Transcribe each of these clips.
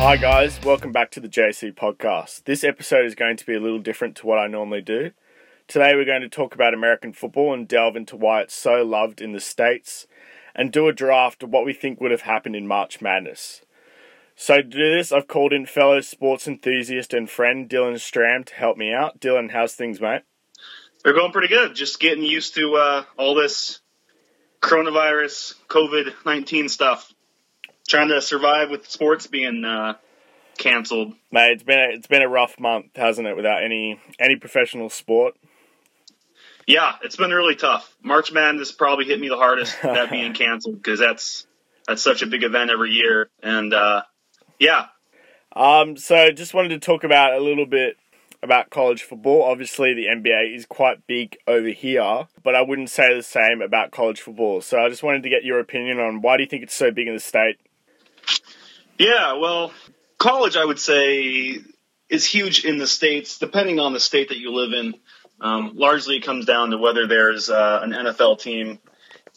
Hi, guys. Welcome back to the JC podcast. This episode is going to be a little different to what I normally do. Today, we're going to talk about American football and delve into why it's so loved in the States and do a draft of what we think would have happened in March Madness. So, to do this, I've called in fellow sports enthusiast and friend Dalyn Stram to help me out. Dalyn, how's things, mate? They're going pretty good. Just getting used to uh, all this coronavirus, COVID 19 stuff trying to survive with sports being uh, canceled. Mate, it's been a, it's been a rough month, hasn't it? Without any any professional sport. Yeah, it's been really tough. March Madness probably hit me the hardest that being canceled because that's that's such a big event every year, and uh, yeah. Um, so just wanted to talk about a little bit about college football. Obviously, the NBA is quite big over here, but I wouldn't say the same about college football. So I just wanted to get your opinion on why do you think it's so big in the state yeah, well, college, I would say, is huge in the states, depending on the state that you live in. Um, largely, it comes down to whether there's uh, an NFL team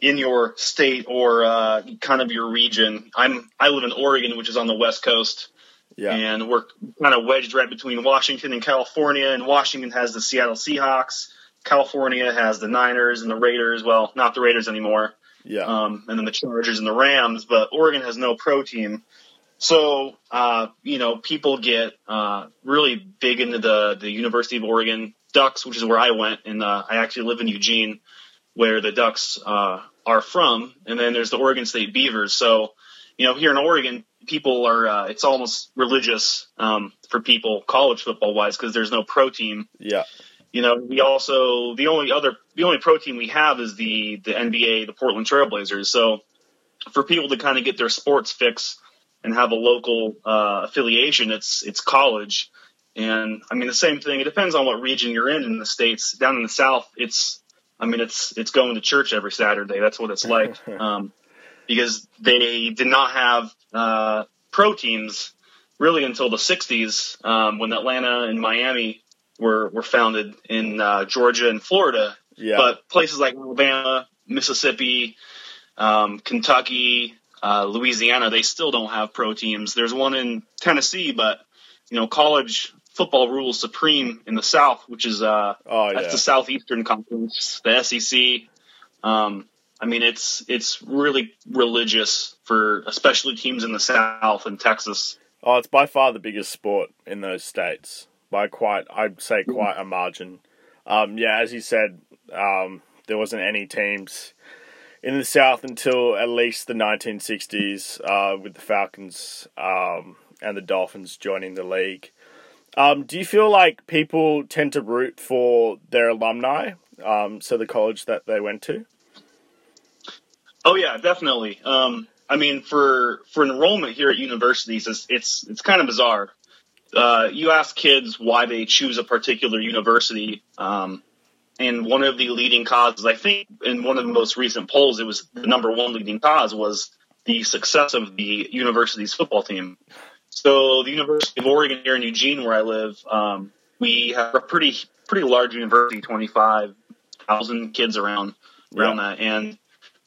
in your state or uh, kind of your region. I'm I live in Oregon, which is on the west coast, yeah. and we're kind of wedged right between Washington and California. And Washington has the Seattle Seahawks. California has the Niners and the Raiders. Well, not the Raiders anymore. Yeah. Um, and then the Chargers and the Rams, but Oregon has no pro team. So, uh, you know, people get uh, really big into the, the University of Oregon Ducks, which is where I went. And uh, I actually live in Eugene, where the Ducks uh, are from. And then there's the Oregon State Beavers. So, you know, here in Oregon, people are, uh, it's almost religious um, for people, college football wise, because there's no pro team. Yeah you know, we also the only other the only pro team we have is the the NBA, the Portland Trailblazers. So for people to kind of get their sports fix and have a local uh, affiliation, it's it's college. And I mean the same thing. It depends on what region you're in in the states. Down in the South, it's I mean it's it's going to church every Saturday. That's what it's like. um, because they did not have uh, pro teams really until the 60s um, when Atlanta and Miami were were founded in uh, Georgia and Florida. Yeah. But places like Alabama, Mississippi, um, Kentucky, uh, Louisiana, they still don't have pro teams. There's one in Tennessee, but you know, college football rules supreme in the South, which is uh, oh, yeah. that's the Southeastern Conference, the SEC. Um, I mean, it's it's really religious for especially teams in the South and Texas. Oh, it's by far the biggest sport in those states by quite, I'd say, quite a margin. Um, yeah, as you said, um, there wasn't any teams in the South until at least the 1960s, uh, with the Falcons um, and the Dolphins joining the league. Um, do you feel like people tend to root for their alumni, um, so the college that they went to? Oh yeah, definitely. Um, I mean, for for enrollment here at universities, it's it's, it's kind of bizarre uh, you ask kids why they choose a particular university, um, and one of the leading causes, I think, in one of the most recent polls, it was the number one leading cause was the success of the university's football team. So the University of Oregon here in Eugene, where I live, um, we have a pretty pretty large university, twenty five thousand kids around around yeah. that, and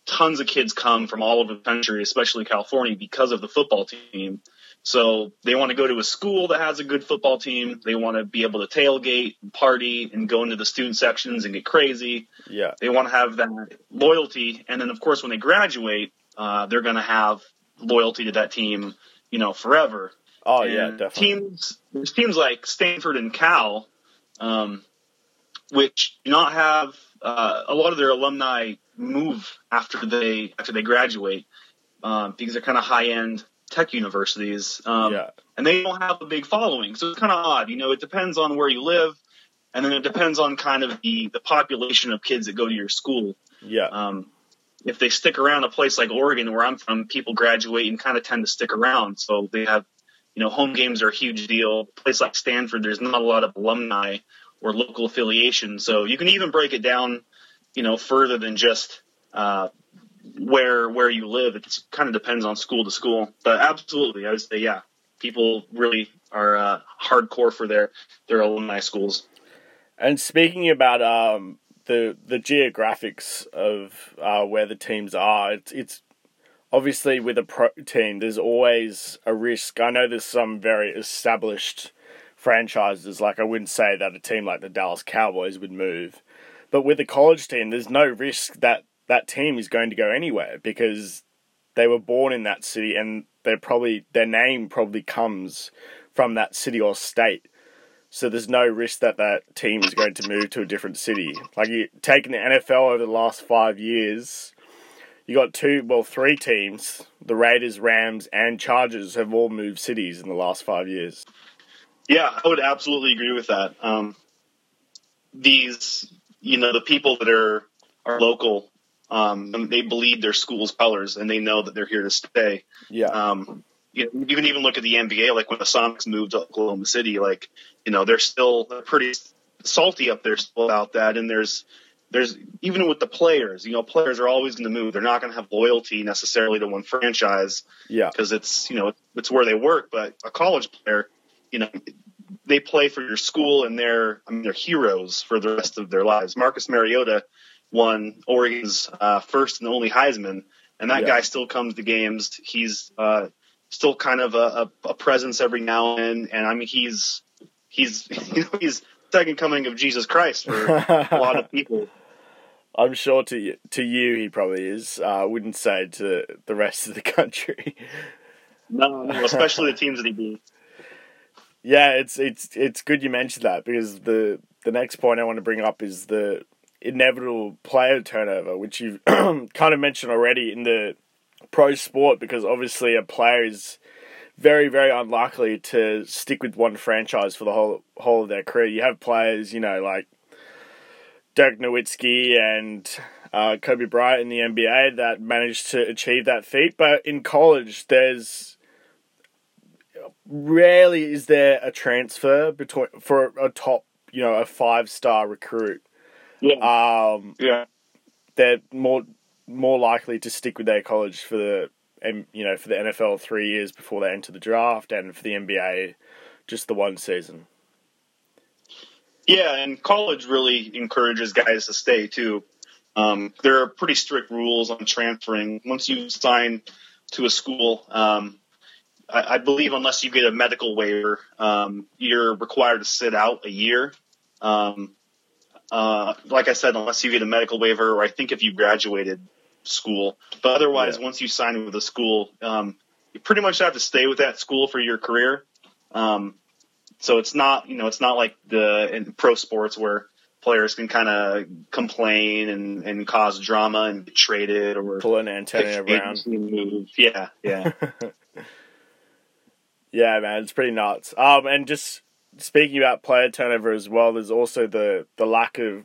tons of kids come from all over the country, especially California, because of the football team. So they want to go to a school that has a good football team. They want to be able to tailgate and party and go into the student sections and get crazy. Yeah. They want to have that loyalty. And then, of course, when they graduate, uh, they're going to have loyalty to that team, you know, forever. Oh, and yeah, definitely. Teams, there's teams like Stanford and Cal, um, which do not have uh, a lot of their alumni move after they after they graduate um, because they're kind of high end tech universities, um, yeah. and they don't have a big following. So it's kind of odd. You know, it depends on where you live, and then it depends on kind of the the population of kids that go to your school. Yeah. Um, if they stick around a place like Oregon, where I'm from, people graduate and kind of tend to stick around. So they have, you know, home games are a huge deal. A place like Stanford, there's not a lot of alumni or local affiliation. So you can even break it down, you know, further than just uh, where where you live. It kind of depends on school to school, but absolutely, I would say yeah, people really are uh, hardcore for their their alumni schools. And speaking about um, the the geographics of uh, where the teams are, it's, it's obviously with a pro team, there's always a risk. I know there's some very established franchises. Like I wouldn't say that a team like the Dallas Cowboys would move, but with a college team, there's no risk that that team is going to go anywhere because they were born in that city and they're probably their name probably comes from that city or state. So there's no risk that that team is going to move to a different city. Like you taking the NFL over the last five years, you got two, well, three teams. The Raiders, Rams, and Chargers have all moved cities in the last five years. Yeah, I would absolutely agree with that. Um, these, you know, the people that are are local, um, they bleed their school's colors, and they know that they're here to stay. Yeah. Um, you, know, you can even look at the NBA, like when the Sonics moved to Oklahoma City, like you know they're still pretty salty up there still about that, and there's there's even with the players, you know, players are always going to move. They're not going to have loyalty necessarily to one franchise, yeah, because it's you know it's where they work. But a college player, you know, they play for your school and they're I mean they're heroes for the rest of their lives. Marcus Mariota won Oregon's uh, first and only Heisman, and that yeah. guy still comes to games. He's uh, still kind of a, a, a presence every now and then, and I mean he's he's you know he's second coming of Jesus Christ for a lot of people. I'm sure to you, to you he probably is. Uh, I uh, wouldn't say to the rest of the country. no, no, especially the teams that he beat. Yeah, it's it's it's good you mentioned that because the the next point I want to bring up is the inevitable player turnover, which you've kind of mentioned already in the pro sport, because obviously a player is very very unlikely to stick with one franchise for the whole whole of their career. You have players, you know, like Dirk Nowitzki and uh, Kobe Bryant in the NBA that managed to achieve that feat, but in college there's rarely is there a transfer between for a top, you know, a five star recruit. Yeah. Um, yeah. They're more more likely to stick with their college for the and you know for the NFL three years before they enter the draft, and for the NBA just the one season. Yeah, and college really encourages guys to stay too. Um, there are pretty strict rules on transferring. Once you sign to a school, um, I, I believe unless you get a medical waiver, um, you're required to sit out a year. Um, uh, like I said, unless you get a medical waiver, or I think if you graduated school, but otherwise, yeah. once you sign with a school, um, you pretty much have to stay with that school for your career. Um, so it's not, you know, it's not like the in pro sports where players can kind of complain and, and cause drama and get traded or pull an Antonio Brown. Move. Yeah, yeah. Yeah, man, it's pretty nuts. Um, and just speaking about player turnover as well, there's also the the lack of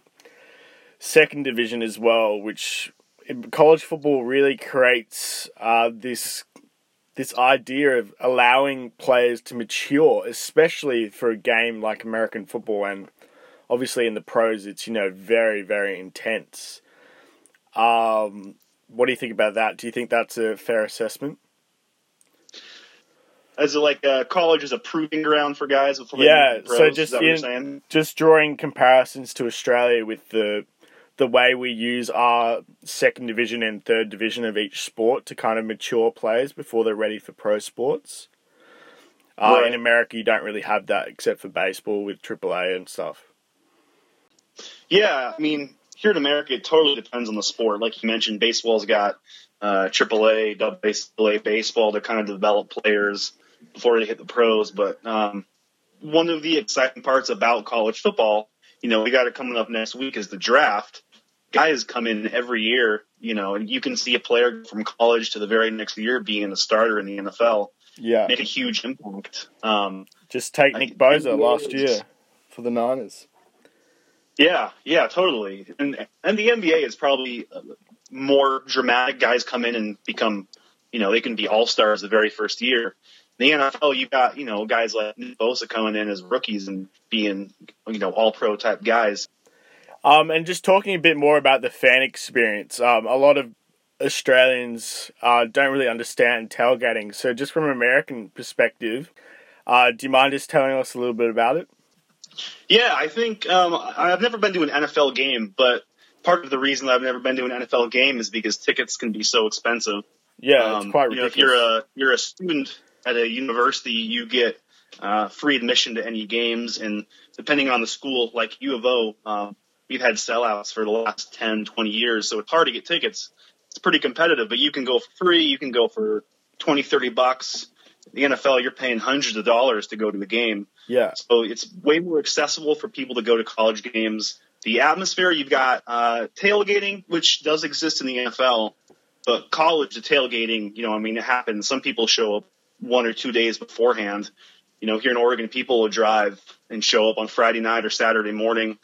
second division as well, which college football really creates uh, this this idea of allowing players to mature, especially for a game like American football, and obviously in the pros, it's you know very very intense. Um, what do you think about that? Do you think that's a fair assessment? As like uh, college is a proving ground for guys before yeah so just in, just drawing comparisons to australia with the the way we use our second division and third division of each sport to kind of mature players before they're ready for pro sports. Uh, right. in america you don't really have that except for baseball with aaa and stuff. Yeah i mean here in america it totally depends on the sport. Like you mentioned baseball's got uh, AAA, AA baseball to kind of develop players before they hit the pros. But um, one of the exciting parts about college football, you know, we got it coming up next week is the draft. Guys come in every year, you know, and you can see a player from college to the very next year being a starter in the NFL. Yeah, make a huge impact. Um, Just take Nick Bosa last year for the Niners. Yeah, yeah, totally. And and the NBA is probably more dramatic. Guys come in and become, you know, they can be all stars the very first year the NFL, you got you know guys like Bosa coming in as rookies and being you know all pro type guys. Um, and just talking a bit more about the fan experience, um, a lot of Australians uh, don't really understand tailgating. So, just from an American perspective, uh, do you mind just telling us a little bit about it? Yeah, I think um, I've never been to an NFL game, but part of the reason I've never been to an NFL game is because tickets can be so expensive. Yeah, it's Um, quite you know, if you're a you're a student at a university, you get uh, free admission to any games, and depending on the school, like U of O, um, we've had sellouts for the last 10, 20 years, so it's hard to get tickets. It's pretty competitive, but you can go for free, you can go for 20, 30 bucks. The NFL, you're paying hundreds of dollars to go to the game. yeah, So it's way more accessible for people to go to college games. The atmosphere, you've got uh, tailgating, which does exist in the NFL, but college, the tailgating, you know, I mean, it happens. Some people show up one or two days beforehand. You know, here in Oregon, people will drive and show up on Friday night or Saturday morning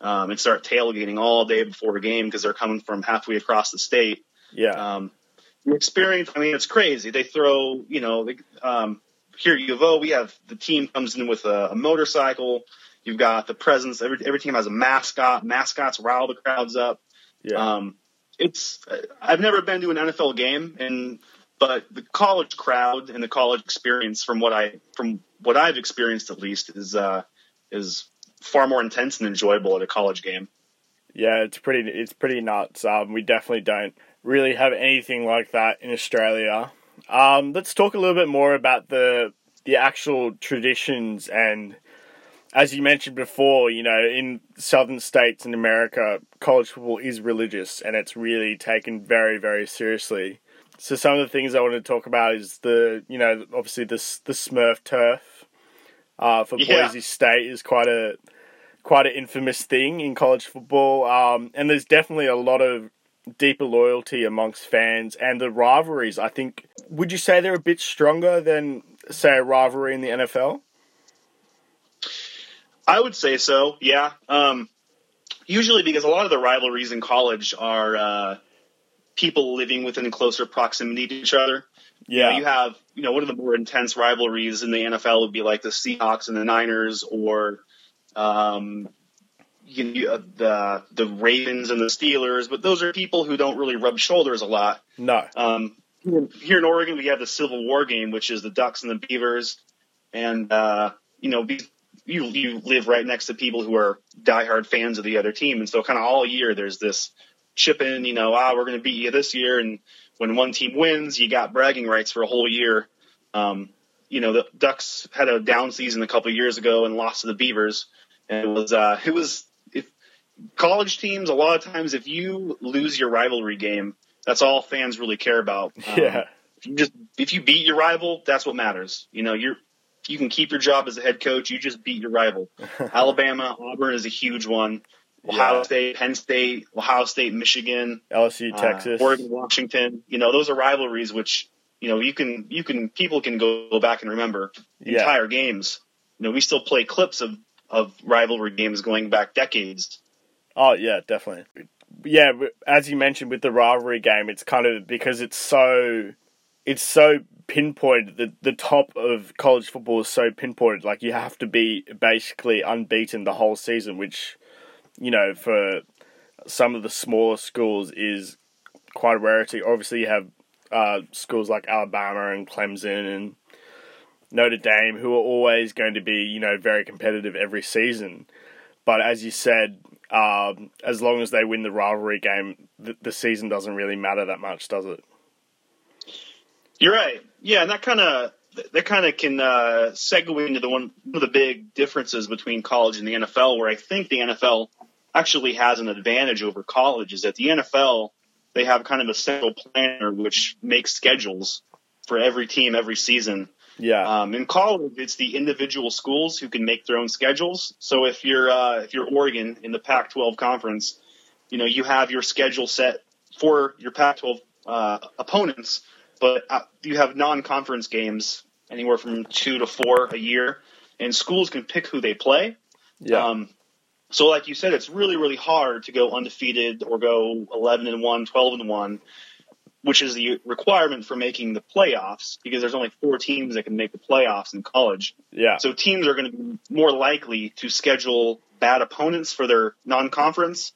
um, and start tailgating all day before a game because they're coming from halfway across the state. yeah, Um, the experience, I mean, it's crazy. They throw, you know, they, um, here at U of O, we have the team comes in with a, a motorcycle. You've got the presence. Every, every team has a mascot. Mascots rile the crowds up. yeah. Um, it's, I've never been to an NFL game and, but the college crowd and the college experience from what I, from what I've experienced at least is, uh, is far more intense and enjoyable at a college game. Yeah, it's pretty it's pretty nuts. Um, we definitely don't really have anything like that in Australia. Um, let's talk a little bit more about the the actual traditions and as you mentioned before, you know, in southern states in America, college football is religious and it's really taken very, very seriously. So some of the things I want to talk about is the, you know, obviously the the Smurf turf uh, for Yeah. Boise State is quite a quite an infamous thing in college football. Um, and there's definitely a lot of deeper loyalty amongst fans and the rivalries. I think would you say they're a bit stronger than say a rivalry in the NFL? I would say so. Yeah. Um, usually because a lot of the rivalries in college are uh, people living within closer proximity to each other. Yeah, You have, you know, one of the more intense rivalries in the NFL would be like the Seahawks and the Niners, or um, you you- uh, the the Ravens and the Steelers. But those are people who don't really rub shoulders a lot. no, Um, here in Oregon, we have the Civil War game, which is the Ducks and the Beavers, and uh, you know, these- you you live right next to people who are diehard fans of the other team, and so kind of all year there's this chip in, you know, ah, we're going to beat you this year, and when one team wins, you got bragging rights for a whole year. Um, you know, the Ducks had a down season a couple of years ago and lost to the Beavers, and it was uh, it was if college teams a lot of times if you lose your rivalry game, that's all fans really care about. Um, yeah, if you just if you beat your rival, that's what matters. You know, you're you can keep your job as a head coach. You just beat your rival. Alabama, Auburn is a huge one. Ohio Yeah. State, Penn State, Ohio State, Michigan, LSU, uh, Texas, Oregon, Washington. You know, those are rivalries which you know you can you can people can go back and remember Yeah. entire games. You know, we still play clips of of rivalry games going back decades. Oh yeah, definitely. Yeah, as you mentioned with the rivalry game, it's kind of because it's so it's so pinpointed. The the top of college football is so pinpointed. Like you have to be basically unbeaten the whole season, which you know for some of the smaller schools is quite a rarity. Obviously, you have uh, schools like Alabama and Clemson and Notre Dame who are always going to be you know very competitive every season. But as you said, um, as long as they win the rivalry game, the, the season doesn't really matter that much, does it? You're right. Yeah, and that kind of that kind of can uh, segue into the one, one of the big differences between college and the NFL, where I think the NFL actually has an advantage over college. Is that the NFL they have kind of a central planner which makes schedules for every team every season. Yeah, Um, in college, it's the individual schools who can make their own schedules. So if you're uh, if you're Oregon in the Pac-12 conference, you know you have your schedule set for your Pac-12 uh, opponents, but uh, you have non-conference games anywhere from two to four a year, and schools can pick who they play. yeah, Um, so like you said, it's really, really hard to go undefeated or go 11 and 1, 12 and 1, which is the requirement for making the playoffs because there's only four teams that can make the playoffs in college. yeah, So teams are going to be more likely to schedule bad opponents for their non-conference.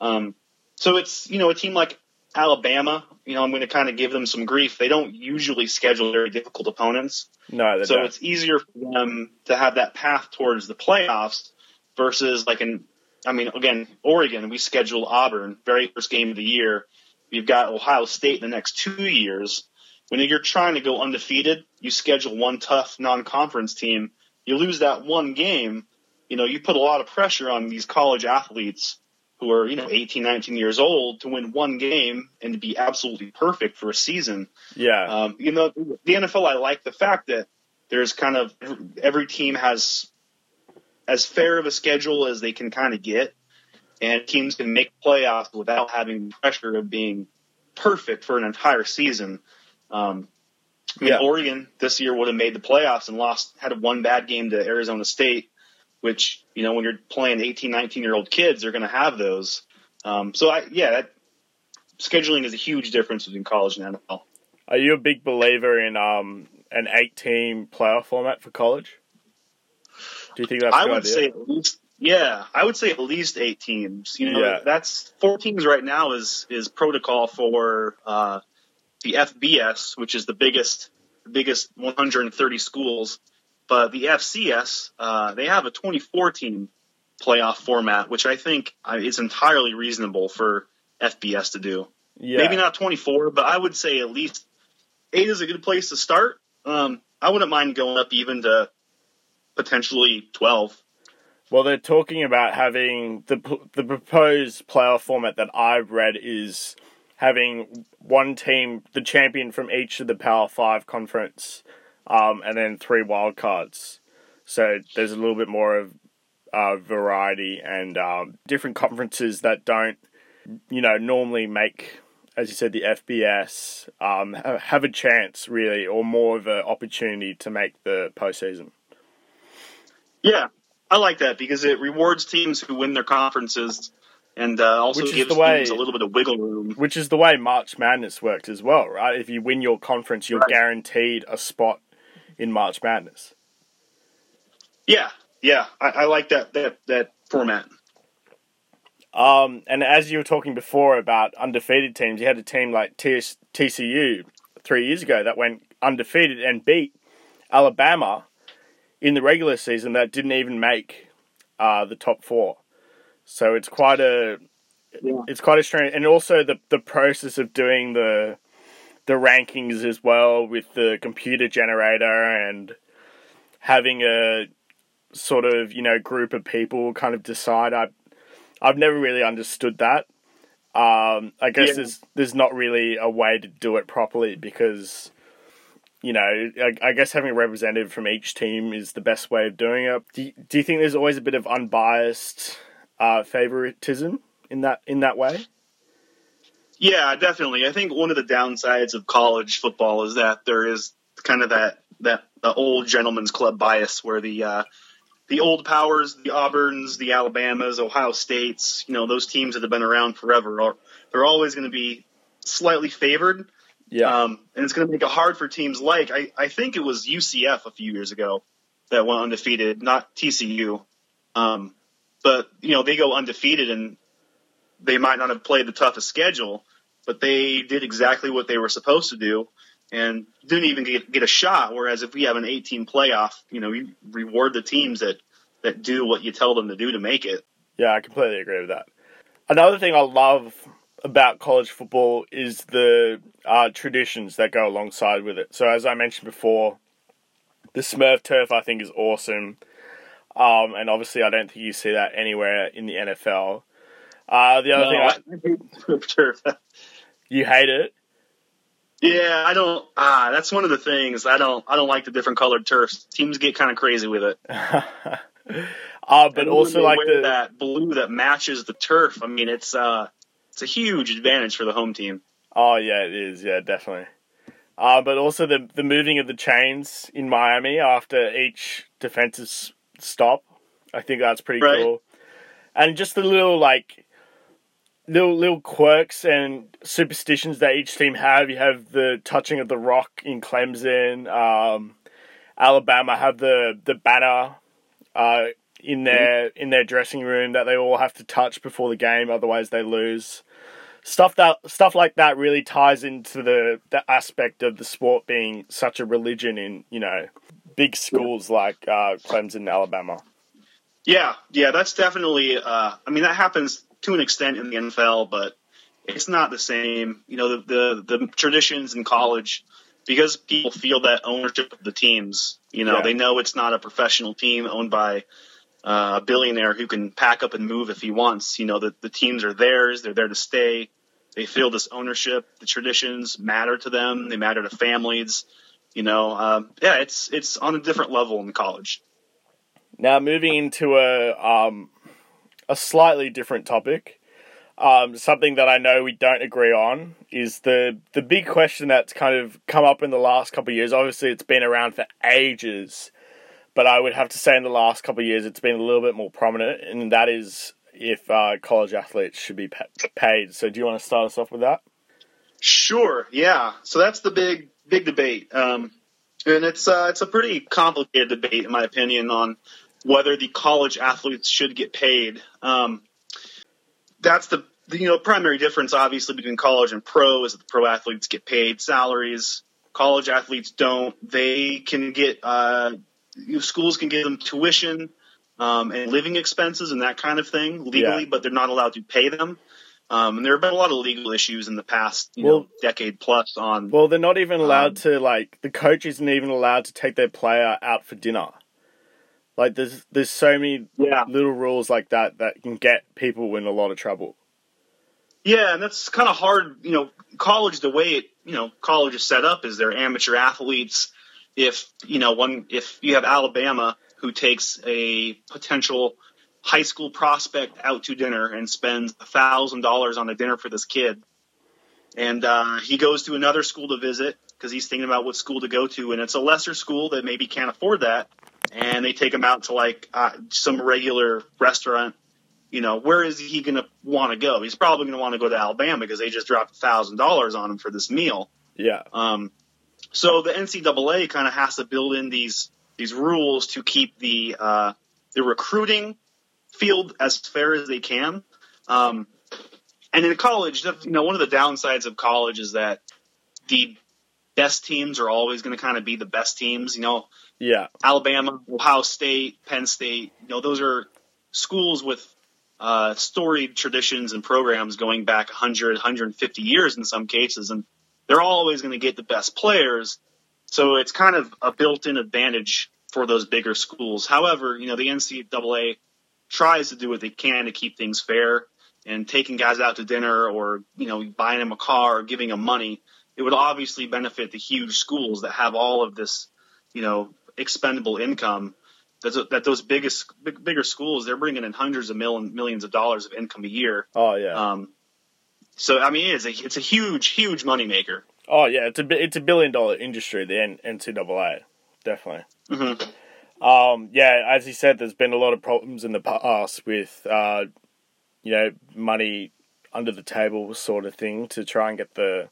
Um, so it's, you know, a team like Alabama, you know, I'm going to kind of give them some grief. They don't usually schedule very difficult opponents. no, they So don't. it's easier for them to have that path towards the playoffs versus like in, I mean, again, Oregon, we schedule Auburn, very first game of the year. We've got Ohio State in the next two years. when you're trying to go undefeated, you schedule one tough non-conference team. You lose that one game, you know, you put a lot of pressure on these college athletes who are, you know, 18, 19 years old to win one game and to be absolutely perfect for a season. Yeah. Um, you know, the NFL, I like the fact that there's kind of every team has as fair of a schedule as they can kind of get, and teams can make playoffs without having the pressure of being perfect for an entire season. Um, I mean, Yeah. Oregon this year would have made the playoffs and lost, had one bad game to Arizona State, which, you know, when you're playing 18, 19 year old kids, they're going to have those. Um, so I, yeah, that, scheduling is a huge difference between college and NFL. Are you a big believer in um an eight team playoff format for college? Do you think that's I would idea? say at least, yeah, I would say at least eight teams. You know, Yeah. that's four teams right now is is protocol for uh, the FBS, which is the biggest biggest 130 schools. But the FCS, uh, they have a 24 team playoff format, which I think uh, is entirely reasonable for FBS to do. yeah. Maybe not 24, but I would say at least eight is a good place to start. Um, I wouldn't mind going up even to potentially 12. Well, they're talking about having the the proposed playoff format that I've read is having one team, the champion from each of the Power Five conference, um, and then three wild cards. So there's a little bit more of uh, variety and um, different conferences that don't, you know, normally make, as you said, the FBS um, have a chance really, or more of an opportunity to make the postseason. Yeah, I like that because it rewards teams who win their conferences and uh, also Which is gives the way- teams a little bit of wiggle room. Which is the way March Madness works as well, right? If you win your conference, you're Right. guaranteed a spot in March Madness. Yeah, yeah, I, I like that that that format. Um, and as you were talking before about undefeated teams, you had a team like TS- TCU three years ago that went undefeated and beat Alabama in the regular season that didn't even make uh, the top four. So it's quite a Yeah. it's quite a strange, and also the the process of doing the the rankings as well with the computer generator and having a sort of you know group of people kind of decide. I I've never really understood that. Um, I guess Yeah. there's there's not really a way to do it properly because you know I, I guess having a representative from each team is the best way of doing it. Do you, do you think there's always a bit of unbiased uh, favoritism in that in that way? Yeah, definitely. I think one of the downsides of college football is that there is kind of that that the old gentleman's club bias where the uh, the old powers, the Auburns, the Alabamas, Ohio States, you know, those teams that have been around forever are they're always going to be slightly favored. Yeah, Um, and it's going to make it hard for teams like I, I think it was UCF a few years ago that went undefeated, not TCU. Um, but you know they go undefeated and they might not have played the toughest schedule, but they did exactly what they were supposed to do and didn't even get, get a shot. Whereas if we have an 18 playoff, you know, you reward the teams that that do what you tell them to do to make it. Yeah, I completely agree with that. Another thing I love about college football is the uh, traditions that go alongside with it. So, as I mentioned before, the Smurf turf I think is awesome. Um, and obviously, I don't think you see that anywhere in the NFL. Uh, the other thing, I, I turf. you hate it. Yeah, I don't. Ah, that's one of the things I don't. I don't like the different colored turfs. Teams get kind of crazy with it. uh, but And also like the that blue that matches the turf. I mean, it's uh, it's a huge advantage for the home team. Oh yeah, it is. Yeah, definitely. Uh, but also the the moving of the chains in Miami after each defensive stop, I think that's pretty Right. cool. And just the little like little little quirks and superstitions that each team have. You have the touching of the rock in Clemson. Um, Alabama have the the banner uh, in their in their dressing room that they all have to touch before the game, otherwise they lose stuff that stuff like that really ties into the the aspect of the sport being such a religion in you know big schools like uh, Clemson, Alabama. Yeah, yeah, that's definitely. Uh, I mean, that happens to an extent in the NFL, but it's not the same. You know, the the, the traditions in college because people feel that ownership of the teams. You know, Yeah. they know it's not a professional team owned by uh, a billionaire who can pack up and move if he wants. You know, the, the teams are theirs. They're there to stay. They feel this ownership. The traditions matter to them. They matter to families. You know, um, yeah, it's it's on a different level in college. Now moving into a um, a slightly different topic, um, something that I know we don't agree on is the the big question that's kind of come up in the last couple of years. Obviously, it's been around for ages, but I would have to say in the last couple of years it's been a little bit more prominent, and that is if uh, college athletes should be paid. So, do you want to start us off with that? Sure. Yeah. So that's the big big debate, um, and it's uh, it's a pretty complicated debate in my opinion on whether the college athletes should get paid. Um, that's the, you know primary difference, obviously, between college and pro is that the pro athletes get paid salaries. College athletes don't. They can get uh, schools can give them tuition um, and living expenses and that kind of thing legally, Yeah. but they're not allowed to pay them. Um, and there have been a lot of legal issues in the past, you Well- know, decade plus on. Well, they're not even allowed Um, to like the coach isn't even allowed to take their player out for dinner. Like there's there's so many yeah, little rules like that that can get people in a lot of trouble. yeah, and that's kind of hard. You know, college the way it, you know, college is set up is they're amateur athletes. If you know one, if you have Alabama who takes a potential high school prospect out to dinner and spends a thousand dollars on a dinner for this kid, and uh, he goes to another school to visit because he's thinking about what school to go to, and it's a lesser school that maybe can't afford that, and they take him out to like uh, some regular restaurant. You know, where is he going to want to go? He's probably going to want to go to Alabama because they just dropped a thousand dollars on him for this meal. Yeah, Um, so the NCAA kind of has to build in these these rules to keep the uh, the recruiting field as fair as they can. Um, and in college, you know, one of the downsides of college is that the best teams are always going to kind of be the best teams. You know, yeah, Alabama, Ohio State, Penn State. You know, those are schools with uh, storied traditions and programs going back 100, 150 years in some cases, and they're always going to get the best players. So it's kind of a built-in advantage for those bigger schools. However, you know, the NCAA tries to do what they can to keep things fair and taking guys out to dinner or, you know, buying them a car or giving them money. It would obviously benefit the huge schools that have all of this, you know, expendable income that, that those biggest, big, bigger schools, they're bringing in hundreds of million, millions of dollars of income a year. oh yeah, Um, so, I mean, it is a, it's a huge, huge moneymaker. Oh yeah. It's a it's a billion dollar industry. The N- NCAA, definitely. hmm Um, yeah, as you said, there's been a lot of problems in the past with, uh, you know, money under the table sort of thing to try and get the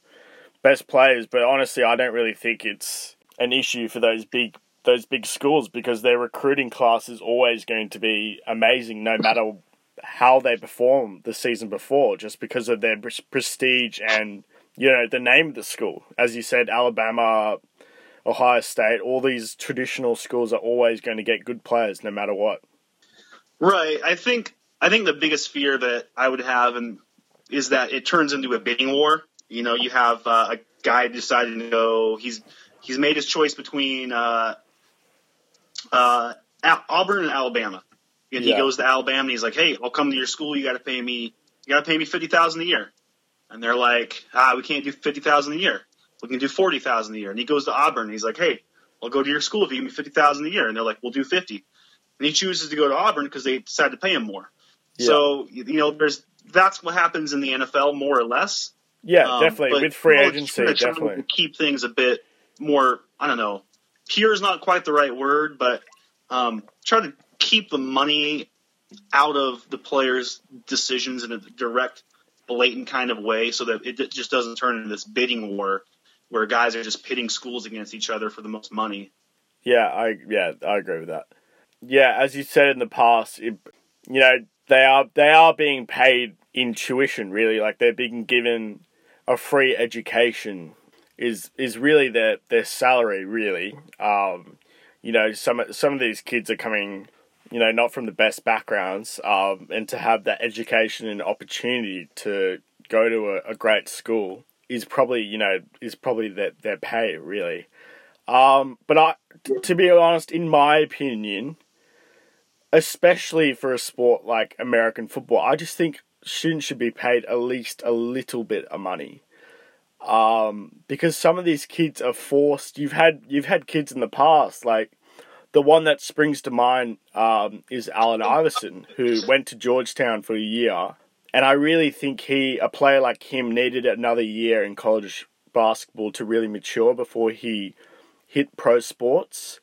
best players. But honestly, I don't really think it's an issue for those big those big schools because their recruiting class is always going to be amazing, no matter how they perform the season before, just because of their pres- prestige and you know the name of the school. As you said, Alabama, Ohio State, all these traditional schools are always going to get good players no matter what. Right. I think I think the biggest fear that I would have and is that it turns into a bidding war. You know, you have uh, a guy deciding to go. He's he's made his choice between uh, uh, Auburn and Alabama, and Yeah. he goes to Alabama. and He's like, "Hey, I'll come to your school. You got to pay me. You got to pay me fifty thousand a year." And they're like, "Ah, we can't do fifty thousand a year. We can do forty thousand a year." And he goes to Auburn. And he's like, "Hey, I'll go to your school if you give me fifty thousand a year." And they're like, "We'll do 50 and he chooses to go to Auburn because they decide to pay him more. Yeah. So you know, there's that's what happens in the NFL more or less. Yeah, Um, definitely with free agency, definitely. keep things a bit more. I don't know. Pure is not quite the right word, but um, try to keep the money out of the players' decisions in a direct, blatant kind of way, so that it just doesn't turn into this bidding war where guys are just pitting schools against each other for the most money. Yeah, I yeah, I agree with that. Yeah, as you said in the past, it, you know, they are they are being paid in tuition really, like they're being given a free education is is really their their salary really. Um, you know, some some of these kids are coming, you know, not from the best backgrounds, um, and to have that education and opportunity to go to a, a great school is probably you know is probably their their pay really. Um, but I, to be honest, in my opinion, especially for a sport like American football, I just think students should be paid at least a little bit of money. Um, because some of these kids are forced. You've had you've had kids in the past, like the one that springs to mind um, is Allen Iverson, who went to Georgetown for a year, and I really think he, a player like him, needed another year in college basketball to really mature before he hit pro sports.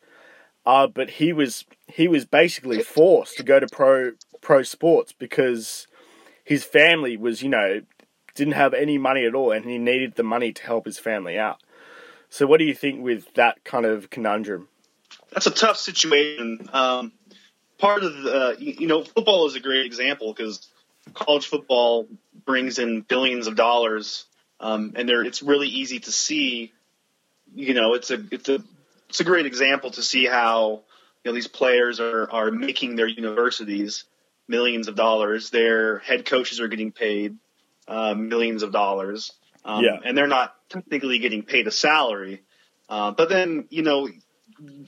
Uh, but he was he was basically forced to go to pro pro sports because his family was you know didn't have any money at all and he needed the money to help his family out. So what do you think with that kind of conundrum? That's a tough situation. Um, part of the you know football is a great example because college football brings in billions of dollars, um, and there it's really easy to see. You know, it's a it's a it's a great example to see how you know these players are are making their universities millions of dollars. Their head coaches are getting paid uh, millions of dollars, um, yeah. and they're not technically getting paid a salary. Uh, but then you know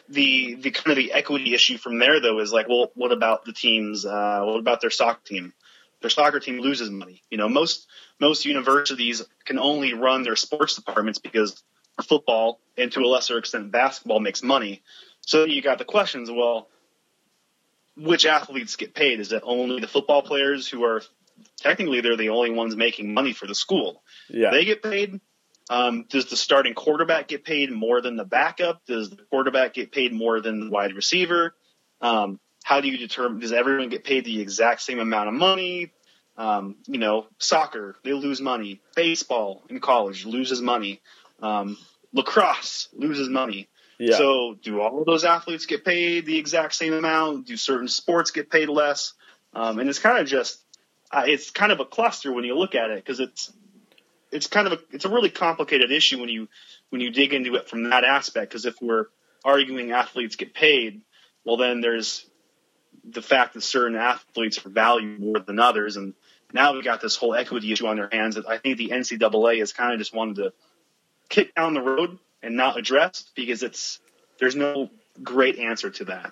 the the kind of the equity issue from there though is like, well, what about the teams? Uh, what about their soccer team? Their soccer team loses money. You know, most most universities can only run their sports departments because football and to a lesser extent basketball makes money. So you got the questions, well, which athletes get paid? Is it only the football players who are technically they're the only ones making money for the school? Yeah. They get paid. Um, does the starting quarterback get paid more than the backup? Does the quarterback get paid more than the wide receiver? Um, how do you determine, does everyone get paid the exact same amount of money? Um, you know, soccer, they lose money. Baseball in college loses money. Um, lacrosse loses money. Yeah. So, do all of those athletes get paid the exact same amount? Do certain sports get paid less? Um, and it's kind of just, uh, it's kind of a cluster when you look at it because it's, it's kind of a, it's a really complicated issue when you, when you dig into it from that aspect. Because if we're arguing athletes get paid, well, then there's the fact that certain athletes are valued more than others, and now we've got this whole equity issue on their hands that I think the NCAA has kind of just wanted to kick down the road and not address because it's there's no great answer to that.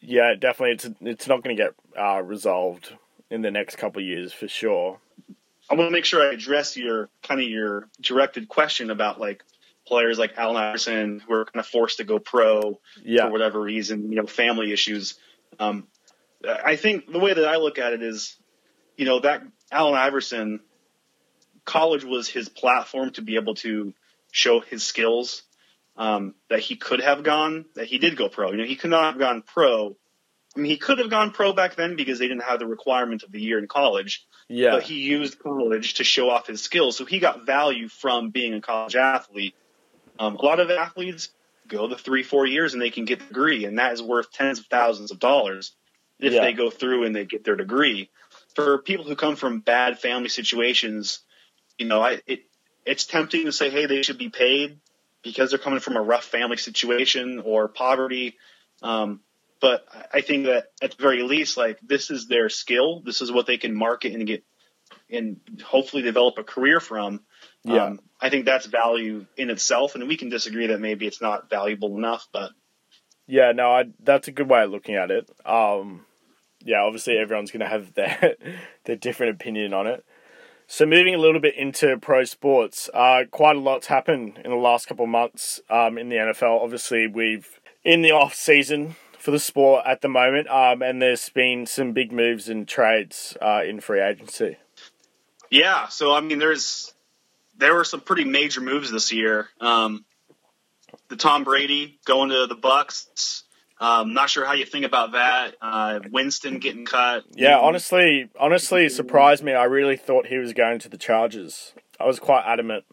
Yeah, definitely, it's it's not going to get uh, resolved in the next couple years for sure. I want to make sure I address your kind of your directed question about like players like Allen Iverson who are kind of forced to go pro yeah. for whatever reason, you know, family issues. Um, I think the way that I look at it is, you know, that Allen Iverson college was his platform to be able to show his skills. Um, that he could have gone, that he did go pro. You know, he could not have gone pro. I mean, he could have gone pro back then because they didn't have the requirement of the year in college. Yeah. But he used college to show off his skills, so he got value from being a college athlete. Um, a lot of athletes go the three, four years and they can get the degree, and that is worth tens of thousands of dollars if yeah. they go through and they get their degree. For people who come from bad family situations, you know, I, it, it's tempting to say, hey, they should be paid because they're coming from a rough family situation or poverty. Um, but I think that at the very least, like this is their skill. This is what they can market and get and hopefully develop a career from. Yeah. Um, I think that's value in itself. And we can disagree that maybe it's not valuable enough, but yeah, no, I, that's a good way of looking at it. Um, yeah, obviously everyone's going to have their, their different opinion on it. So moving a little bit into pro sports, uh, quite a lot's happened in the last couple of months um, in the NFL. Obviously, we've in the off season for the sport at the moment, um, and there's been some big moves and trades uh, in free agency. Yeah, so I mean, there's there were some pretty major moves this year. Um, the Tom Brady going to the Bucs um, not sure how you think about that. Uh, Winston getting cut. Yeah, honestly, honestly, it surprised me. I really thought he was going to the Chargers. I was quite adamant.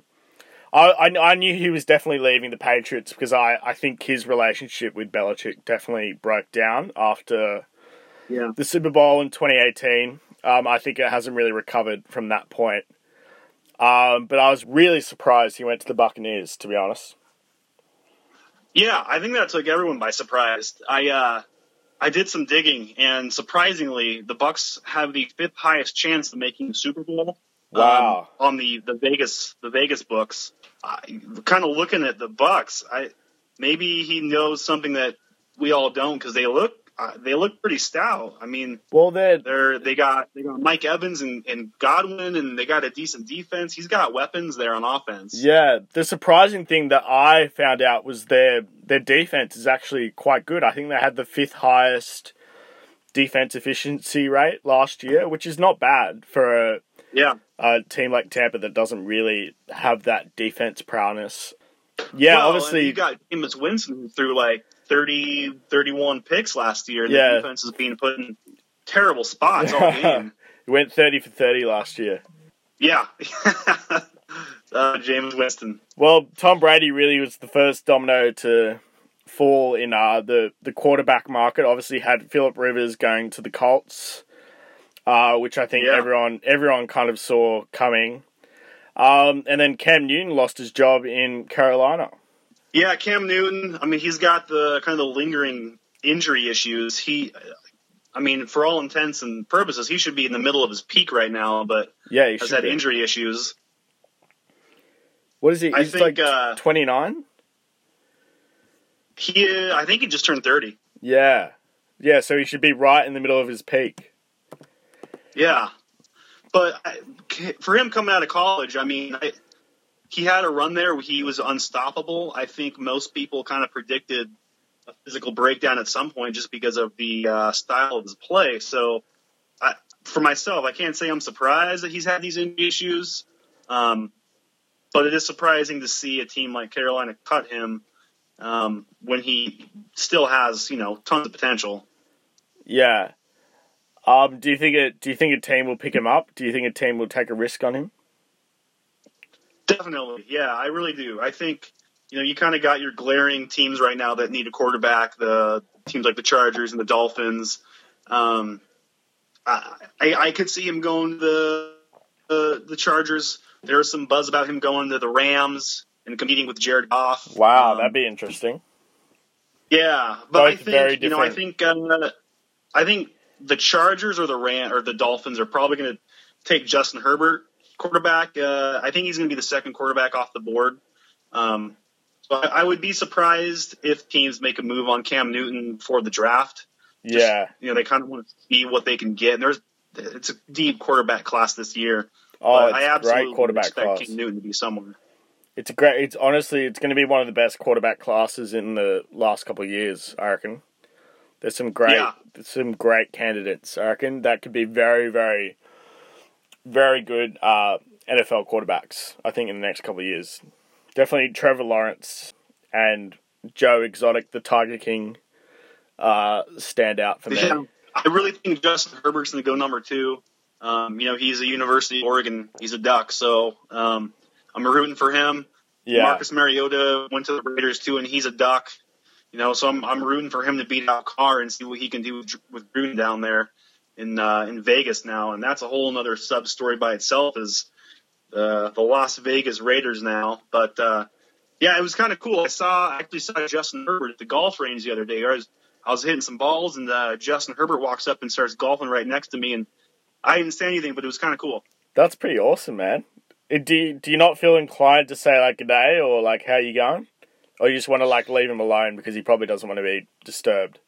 I, I, I knew he was definitely leaving the Patriots because I, I think his relationship with Belichick definitely broke down after yeah. the Super Bowl in 2018. Um, I think it hasn't really recovered from that point. Um, but I was really surprised he went to the Buccaneers, to be honest. Yeah, I think that took everyone by surprise. I uh, I did some digging, and surprisingly, the Bucs have the fifth highest chance of making the Super Bowl Wow. um, on the the Vegas the Vegas books. Kind of looking at the Bucs, I maybe he knows something that we all don't because they look uh, they look pretty stout. I mean, Well, they're they're they got they got Mike Evans and, and Godwin, and they got a decent defense. He's got weapons there on offense. yeah. The surprising thing that I found out was their their defense is actually quite good. I think they had the fifth highest defense efficiency rate last year, which is not bad for a, yeah. a team like Tampa that doesn't really have that defense prowess. Yeah, Well, obviously, you got Jameis Winston through like 30, 31 picks last year, and Yeah. the defense is being put in terrible spots all game. he went thirty for thirty last year. Yeah. uh, Jameis Winston. Well, Tom Brady really was the first domino to fall in uh, the the quarterback market. Obviously, had Philip Rivers going to the Colts, uh, which I think Yeah. everyone everyone kind of saw coming. Um, and then Cam Newton lost his job in Carolina. Yeah, Cam Newton. I mean, he's got the kind of the lingering injury issues. He, I mean, for all intents and purposes, he should be in the middle of his peak right now, but Yeah, he has had be. injury issues. What is he? I think, like uh, twenty nine. He, uh, I think he just turned thirty. Yeah, yeah. So he should be right in the middle of his peak. Yeah, but I, for him coming out of college, I mean, I, he had a run there he was unstoppable. I think most people kind of predicted a physical breakdown at some point just because of the uh, style of his play. So, I, for myself, I can't say I'm surprised that he's had these issues. Um, but it is surprising to see a team like Carolina cut him um, when he still has, you know, tons of potential. Yeah. Um, do you think it? Do you think a team will pick him up? Do you think a team will take a risk on him? Definitely. Yeah, I really do. I think, you know, you kind of got your glaring teams right now that need a quarterback, the teams like the Chargers and the Dolphins. Um, I, I, I could see him going to the, the, the Chargers. There was some buzz about him going to the Rams and competing with Jared Goff. Wow, Um, that'd be interesting. yeah, but I Both very think you know I think uh, I think the Chargers or the Ram or the Dolphins are probably going to take Justin Herbert quarterback. Uh, I think he's going to be the second quarterback off the board. Um, so I, I would be surprised if teams make a move on Cam Newton for the draft. Just, yeah. you know they kind of want to see what they can get. And there's it's a deep quarterback class this year. Oh, I absolutely great quarterback expect class. Cam Newton to be somewhere. It's a great. It's honestly, it's going to be one of the best quarterback classes in the last couple of years. I reckon. There's some great, Yeah. there's some great candidates. I reckon that could be very, very, very good uh, NFL quarterbacks. I think in the next couple of years, definitely Trevor Lawrence and Joe Exotic, the Tiger King, uh, stand out for me. Yeah, I really think Justin Herbert's going to go number two. Um, you know, he's a University of Oregon. He's a Duck, so um, I'm rooting for him. Yeah, Marcus Mariota went to the Raiders too, and he's a Duck. You know, so I'm I'm rooting for him to beat out Carr and see what he can do with, with Gruden down there in uh, in Vegas now, and that's a whole other sub story by itself. Is the the Las Vegas Raiders now? But uh, yeah, it was kind of cool. I saw I actually saw Justin Herbert at the golf range the other day. I was I was hitting some balls, and uh, Justin Herbert walks up and starts golfing right next to me, and I didn't say anything, but it was kind of cool. that's pretty awesome, man. Uh, Do you, do you not feel inclined to say like good day or like how you going, or you just want to like leave him alone because he probably doesn't want to be disturbed?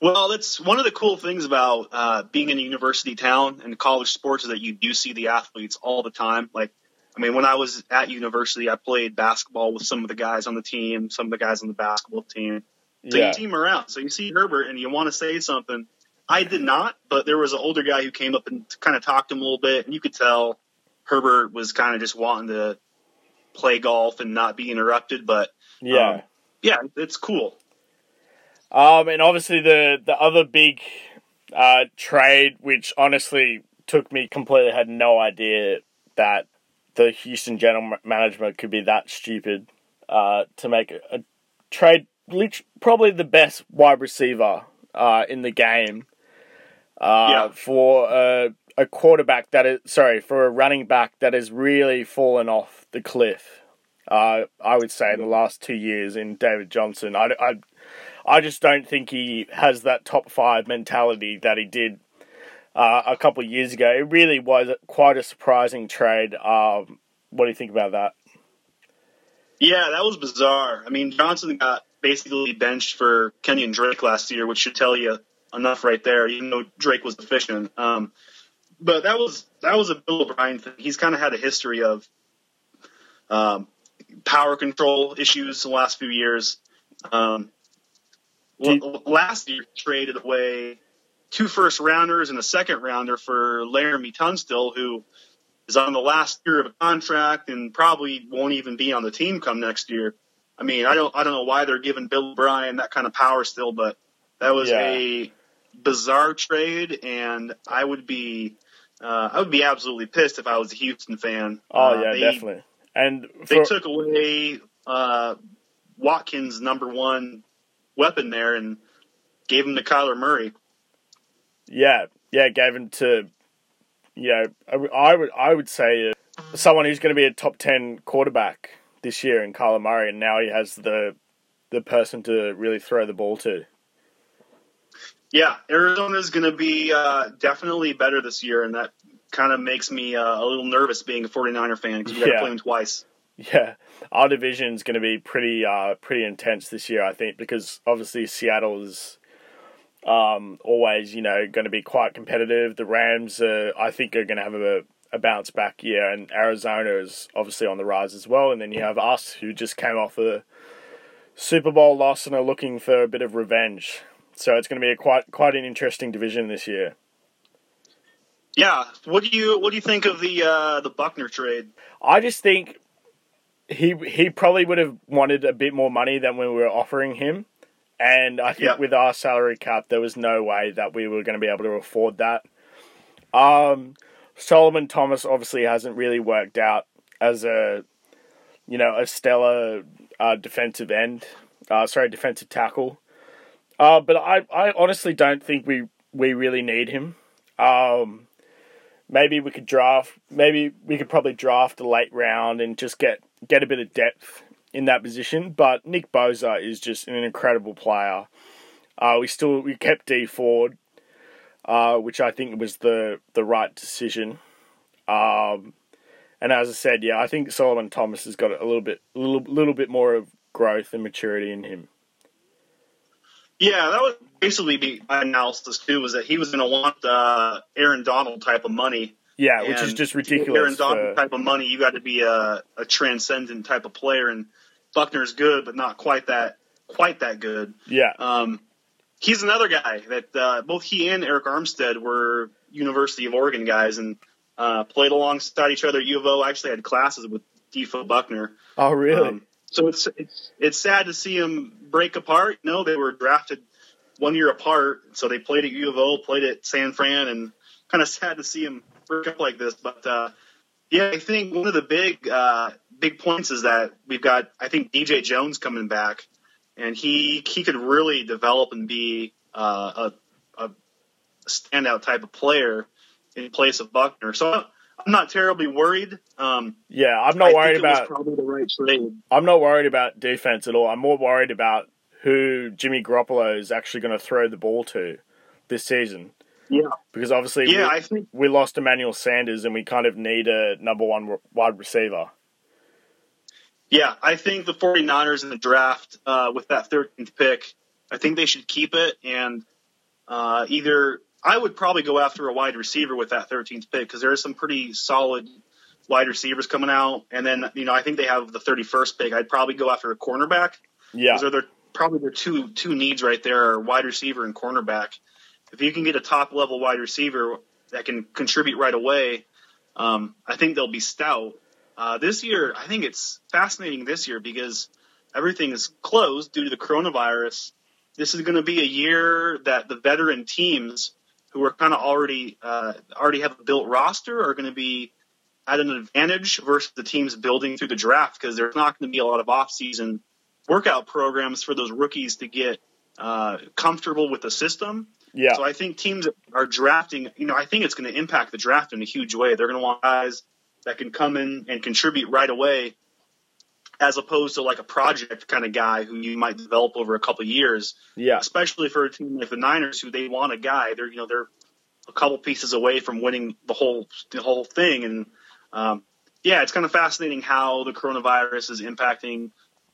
Well, that's one of the cool things about uh, being in a university town and college sports is that you do see the athletes all the time. Like, I mean, when I was at university, I played basketball with some of the guys on the team, some of the guys on the basketball team. So yeah. you him around. So you see Herbert and you want to say something. I did not, but there was an older guy who came up and kind of talked to him a little bit, and you could tell Herbert was kind of just wanting to play golf and not be interrupted. But Yeah. um, yeah, it's cool. Um, and obviously the the other big uh, trade, which honestly took me completely, had no idea that the Houston general management could be that stupid uh, to make a, a trade. Probably the best wide receiver uh, in the game uh, Yeah. for a, a quarterback that is sorry for a running back that has really fallen off the cliff. Uh, I would say in the last two years in David Johnson, I, I, I just don't think he has that top five mentality that he did uh, a couple of years ago. It really was quite a surprising trade. Um, what do you think about that? Yeah, that was bizarre. I mean, Johnson got basically benched for Kenyan Drake last year, which should tell you enough right there. Even though Drake was efficient, um, but that was that was a Bill O'Brien thing. He's kind of had a history of um, power control issues the last few years. Um, well, last year traded away two first rounders and a second rounder for Laremy Tunsil, who is on the last year of a contract and probably won't even be on the team come next year. I mean, I don't I don't know why they're giving Bill O'Brien that kind of power still, but that was yeah. a bizarre trade, and I would be uh, I would be absolutely pissed if I was a Houston fan. Oh uh, yeah, they, definitely. And for, they took away uh, Watson's number one weapon there and gave him to Kyler Murray. Yeah, yeah, gave him to, you know, I, I would I would say uh, someone who's going to be a top ten quarterback this year in Kyler Murray, and now he has the the person to really throw the ball to. Yeah, Arizona is going to be uh, definitely better this year, and that kind of makes me uh, a little nervous being a 49er fan because we got to yeah. play them twice. Yeah, our division is going to be pretty uh, pretty intense this year, I think, because obviously Seattle is um, always, you know, going to be quite competitive. The Rams, uh, I think, are going to have a, a bounce back year, and Arizona is obviously on the rise as well. And then you have us, who just came off a Super Bowl loss and are looking for a bit of revenge. So it's going to be a quite quite an interesting division this year. Yeah, what do you what do you think of the uh, the Buckner trade? I just think he he probably would have wanted a bit more money than we were offering him, and I think with our salary cap, there was no way that we were going to be able to afford that. Um, Solomon Thomas obviously hasn't really worked out as a you know a stellar uh, defensive end, uh, sorry defensive tackle. Uh, but I I honestly don't think we we really need him. Um, maybe we could draft. Maybe we could probably draft a late round and just get get a bit of depth in that position. But Nick Bosa is just an incredible player. Uh, we still we kept Dee Ford uh, which I think was the the right decision. Um, and as I said, yeah, I think Solomon Thomas has got a little bit, little, little bit more of growth and maturity in him. Yeah, that was basically my analysis too. Was that he was going to want uh, Aaron Donald type of money. Yeah, which is just ridiculous. Aaron Donald type of money, you got to be a, a transcendent type of player, and Buckner's good, but not quite that quite that good. Yeah. Um, he's another guy that uh, both he and Arik Armstead were University of Oregon guys and uh, played alongside each other at U of O. Actually, had classes with Defo Buckner. Oh, really? Um, so it's it's sad to see them break apart. You No, they were drafted one year apart, so they played at U of O, played at San Fran, and kind of sad to see them break up like this. But uh, yeah, I think one of the big uh, big points is that we've got I think DJ Jones coming back, and he he could really develop and be uh, a, a standout type of player in place of Buckner. So I'm not terribly worried. Um, yeah, I'm not worried about probably the right trade. I'm not worried about defense at all. I'm more worried about who Jimmy Garoppolo is actually going to throw the ball to this season. Yeah, because obviously, yeah, we, I think we lost Emmanuel Sanders, and we kind of need a number one wide receiver. Yeah, I think the 49ers in the draft uh, with that 13th pick, I think they should keep it and uh, either I would probably go after a wide receiver with that 13th pick because there are some pretty solid wide receivers coming out. And then, you know, I think they have the 31st pick. I'd probably go after a cornerback. Yeah. Those are their, probably their two, two needs right there are wide receiver and cornerback. If you can get a top level wide receiver that can contribute right away, um, I think they'll be stout. Uh, this year, I think it's fascinating this year because everything is closed due to the coronavirus. This is going to be a year that the veteran teams who are kind of already uh, already have a built roster are going to be at an advantage versus the teams building through the draft because there's not going to be a lot of off-season workout programs for those rookies to get uh, comfortable with the system. Yeah. So I think teams are drafting. You know, I think it's going to impact the draft in a huge way. They're going to want guys that can come in and contribute right away as opposed to like a project kind of guy who you might develop over a couple of years. Yeah. Especially for a team like the Niners, who they want a guy. They're you know they're a couple pieces away from winning the whole the whole thing. And um, yeah, it's kind of fascinating how the coronavirus is impacting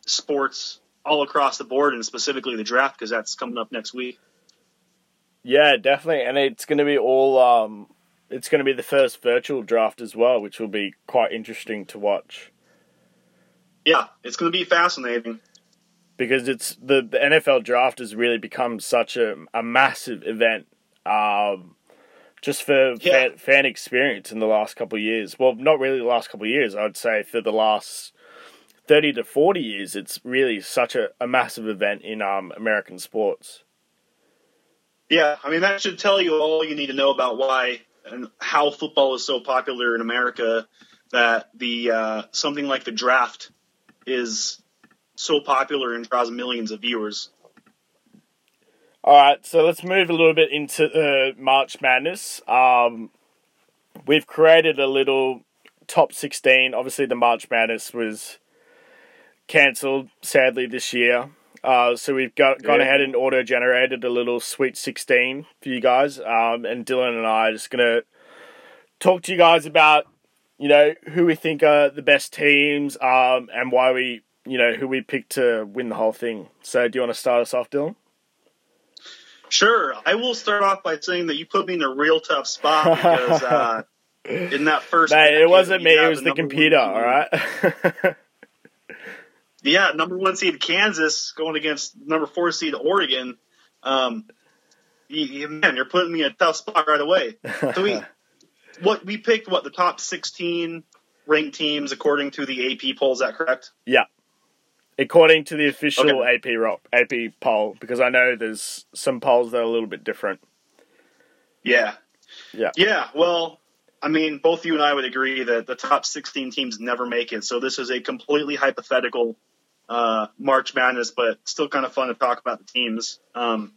sports all across the board, and specifically the draft because that's coming up next week. Yeah, definitely, and it's going to be all. Um, it's going to be the first virtual draft as well, which will be quite interesting to watch. Yeah, it's going to be fascinating because it's the, the NFL draft has really become such a, a massive event. Um, just for yeah. fan, fan, experience in the last couple of years. Well, not really the last couple of years. I'd say for the last thirty to forty years, it's really such a, a massive event in um, American sports. Yeah, I mean that should tell you all you need to know about why and how football is so popular in America. That the uh, something like the draft is so popular and draws millions of viewers. All right, so let's move a little bit into uh, March Madness. Um, we've created a little top 16. Obviously, the March Madness was cancelled, sadly, this year. Uh, so we've got gone yeah. ahead and auto generated a little Sweet 16 for you guys. Um, and Dalyn and I are just going to talk to you guys about, you know, who we think are the best teams um, and why we, you know, who we picked to win the whole thing. So do you want to start us off, Dalyn? Sure. I will start off by saying that you put me in a real tough spot because uh, in that first. it wasn't me. It was the computer. All right. yeah, number one seed Kansas going against number four seed Oregon. Um, you, man, you're putting me in a tough spot right away. So we, what we picked, what the top 16 ranked teams according to the AP poll. Is that correct? Yeah, according to the official okay. AP rock, AP poll, because I know there's some polls that are a little bit different. Yeah, yeah, yeah. Well, I mean, both you and I would agree that the top 16 teams never make it. So this is a completely hypothetical uh, March Madness, but still kind of fun to talk about the teams. Um,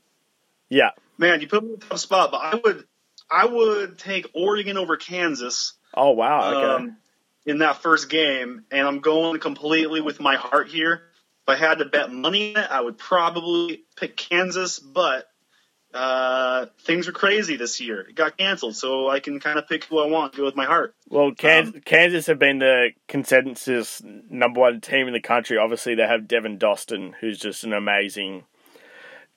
yeah, man, you put me in a tough spot, but I would, I would take Oregon over Kansas. Oh wow, okay. Um, in that first game, and I'm going completely with my heart here. If I had to bet money on it, I would probably pick Kansas, but uh, things are crazy this year. It got canceled, so I can kind of pick who I want go with my heart. Well, Kansas, um, Kansas have been the consensus number one team in the country. Obviously, they have Devon Dotson, who's just an amazing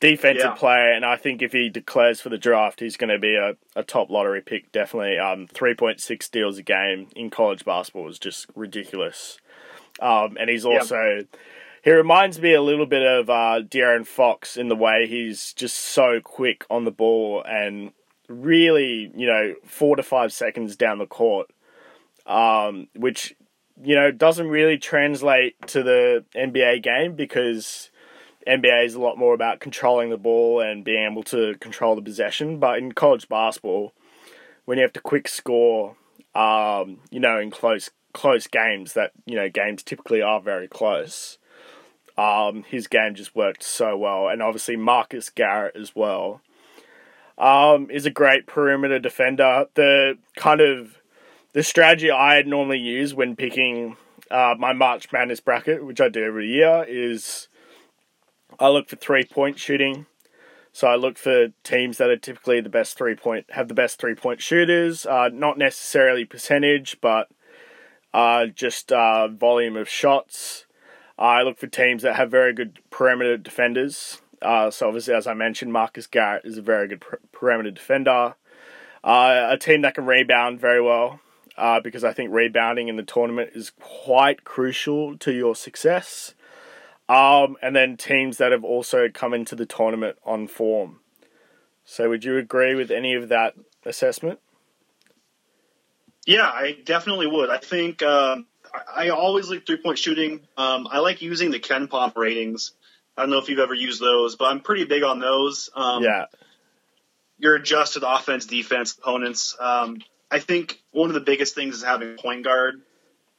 defensive yeah. player, and I think if he declares for the draft, he's going to be a, a top lottery pick. Definitely, um, three point six steals a game in college basketball is just ridiculous. Um, and he's also. He reminds me a little bit of uh, De'Aaron Fox in the way he's just so quick on the ball and really, you know, four to five seconds down the court, um, which, you know, doesn't really translate to the NBA game because NBA is a lot more about controlling the ball and being able to control the possession. But in college basketball, when you have to quick score, um, you know, in close close games that you know games typically are very close. Um, his game just worked so well, and obviously Marcus Garrett as well. Um, is a great perimeter defender. The kind of the strategy I normally use when picking uh, my March Madness bracket, which I do every year, is I look for three point shooting. So I look for teams that are typically the best three point have the best three point shooters. Uh, not necessarily percentage, but uh, just uh, volume of shots. I look for teams that have very good perimeter defenders. Uh, so obviously, as I mentioned, Marcus Garrett is a very good per- perimeter defender. Uh, a team that can rebound very well, uh, because I think rebounding in the tournament is quite crucial to your success. Um, and then teams that have also come into the tournament on form. So, would you agree with any of that assessment? Yeah, I definitely would. I think um, I always like three point shooting. Um, I like using the KenPom ratings. I don't know if you've ever used those, but I'm pretty big on those. Um, yeah. Your adjusted offense, defense, opponents. Um, I think one of the biggest things is having a point guard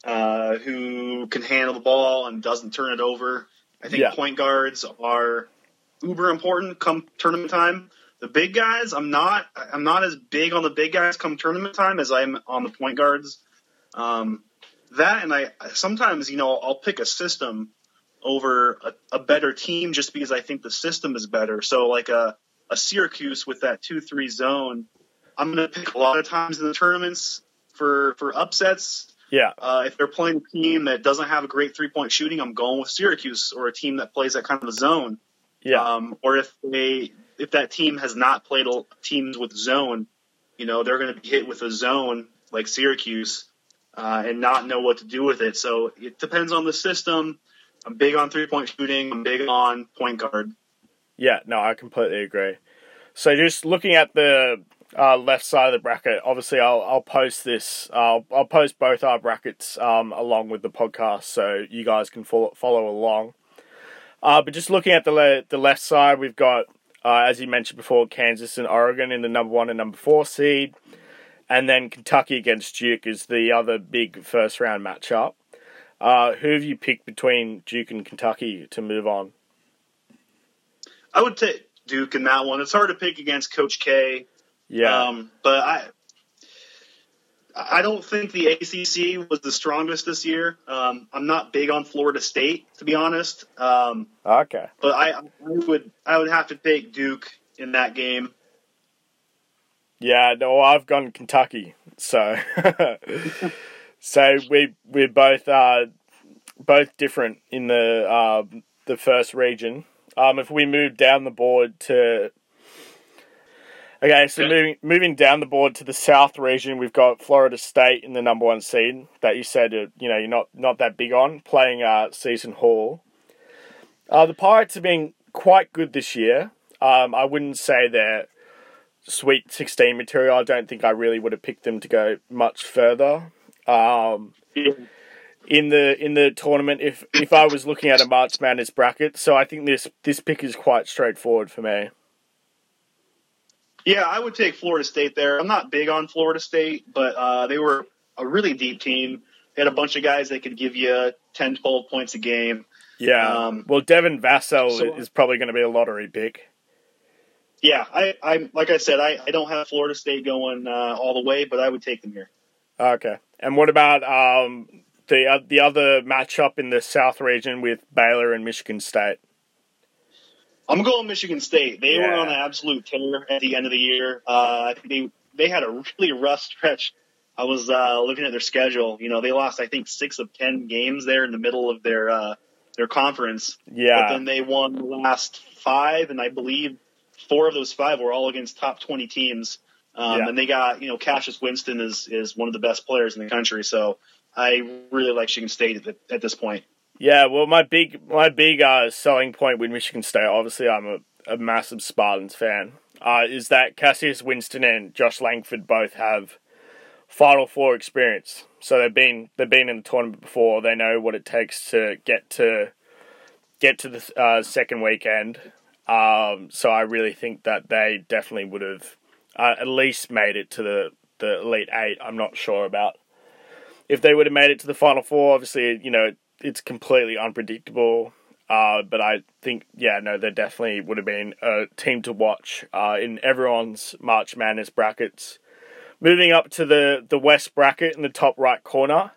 uh, who can handle the ball and doesn't turn it over. I think yeah. point guards are uber important come tournament time. The big guys, I'm not. I'm not as big on the big guys come tournament time as I'm on the point guards. Um, that and I sometimes you know I'll pick a system over a, a, better team just because I think the system is better. So like a a Syracuse with that two three zone, I'm going to pick a lot of times in the tournaments for for upsets. Yeah. Uh, if they're playing a team that doesn't have a great three point shooting, I'm going with Syracuse or a team that plays that kind of a zone. Yeah. Um, or if they if that team has not played teams with zone, you know they're going to be hit with a zone like Syracuse uh, and not know what to do with it. So it depends on the system. I'm big on three point shooting. I'm big on point guard. Yeah, no, I completely agree. So just looking at the uh, left side of the bracket, obviously I'll I'll post this. I'll I'll post both our brackets um, along with the podcast, so you guys can follow follow along. Uh, but just looking at the le- the left side, we've got uh, as you mentioned before, Kansas and Oregon in the number one and number four seed, and then Kentucky against Duke is the other big first round matchup. Uh, who have you picked between Duke and Kentucky to move on? I would take Duke in that one. It's hard to pick against Coach K. Yeah. Um, but I I don't think the ACC was the strongest this year. Um, I'm not big on Florida State, to be honest. Um, okay. But I, I would I would have to take Duke in that game. Yeah, no, I've gone Kentucky. So, so we we're both uh, both different in the uh, the first region. Um, if we move down the board to Okay, so moving moving down the board to the South region, we've got Florida State in the number one seed that you said uh, you know you're not not that big on playing uh, Seton Hall. Uh, the Pirates have been quite good this year. Um, I wouldn't say they're Sweet Sixteen material. I don't think I really would have picked them to go much further. Um, in the in the tournament, if if I was looking at a March Madness bracket, so I think this this pick is quite straightforward for me. Yeah, I would take Florida State there. I'm not big on Florida State, but uh, they were a really deep team. They had a bunch of guys that could give you 10, 12 points a game. Yeah. Um, well, Devin Vassell so, is probably going to be a lottery pick. Yeah, I, I like I said, I, I don't have Florida State going uh, all the way, but I would take them here. Okay. And what about um, the uh, the other matchup in the South region with Baylor and Michigan State? I'm going Michigan State. They yeah. were on an absolute tear at the end of the year. Uh, they they had a really rough stretch. I was uh, looking at their schedule. You know, they lost I think six of ten games there in the middle of their uh, their conference. Yeah. But then they won the last five, and I believe four of those five were all against top twenty teams. Um, yeah. And they got you know Cassius Winston is is one of the best players in the country. So I really like Michigan State at, the, at this point. Yeah, well, my big my big uh, selling point with Michigan State, obviously, I'm a, a massive Spartans fan, uh, is that Cassius Winston and Josh Langford both have Final Four experience. So they've been they've been in the tournament before. They know what it takes to get to get to the uh, second weekend. Um, so I really think that they definitely would have uh, at least made it to the the elite eight. I'm not sure about if they would have made it to the final four. Obviously, you know it's completely unpredictable. Uh, but I think, yeah, no, there definitely would have been a team to watch uh, in everyone's March Madness brackets. Moving up to the, the West bracket in the top right corner,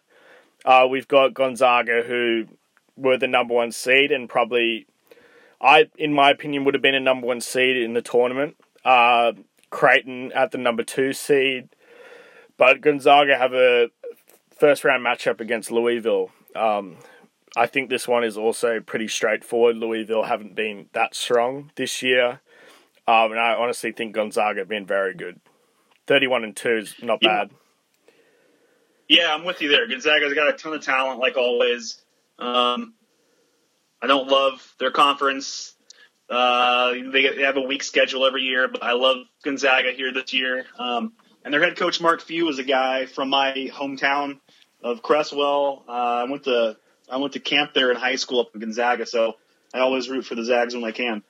uh, we've got Gonzaga, who were the number one seed and probably, I, in my opinion, would have been a number one seed in the tournament. Uh, Creighton at the number two seed, but Gonzaga have a first round matchup against Louisville. Um, I think this one is also pretty straightforward. Louisville haven't been that strong this year. Um, and I honestly think Gonzaga have been very good. 31 and 2 is not yeah. bad. Yeah, I'm with you there. Gonzaga's got a ton of talent, like always. Um, I don't love their conference. Uh, they, they have a weak schedule every year, but I love Gonzaga here this year. Um, and their head coach, Mark Few, is a guy from my hometown of Creswell. Uh, I went to I went to camp there in high school up in Gonzaga, so I always root for the Zags when I can.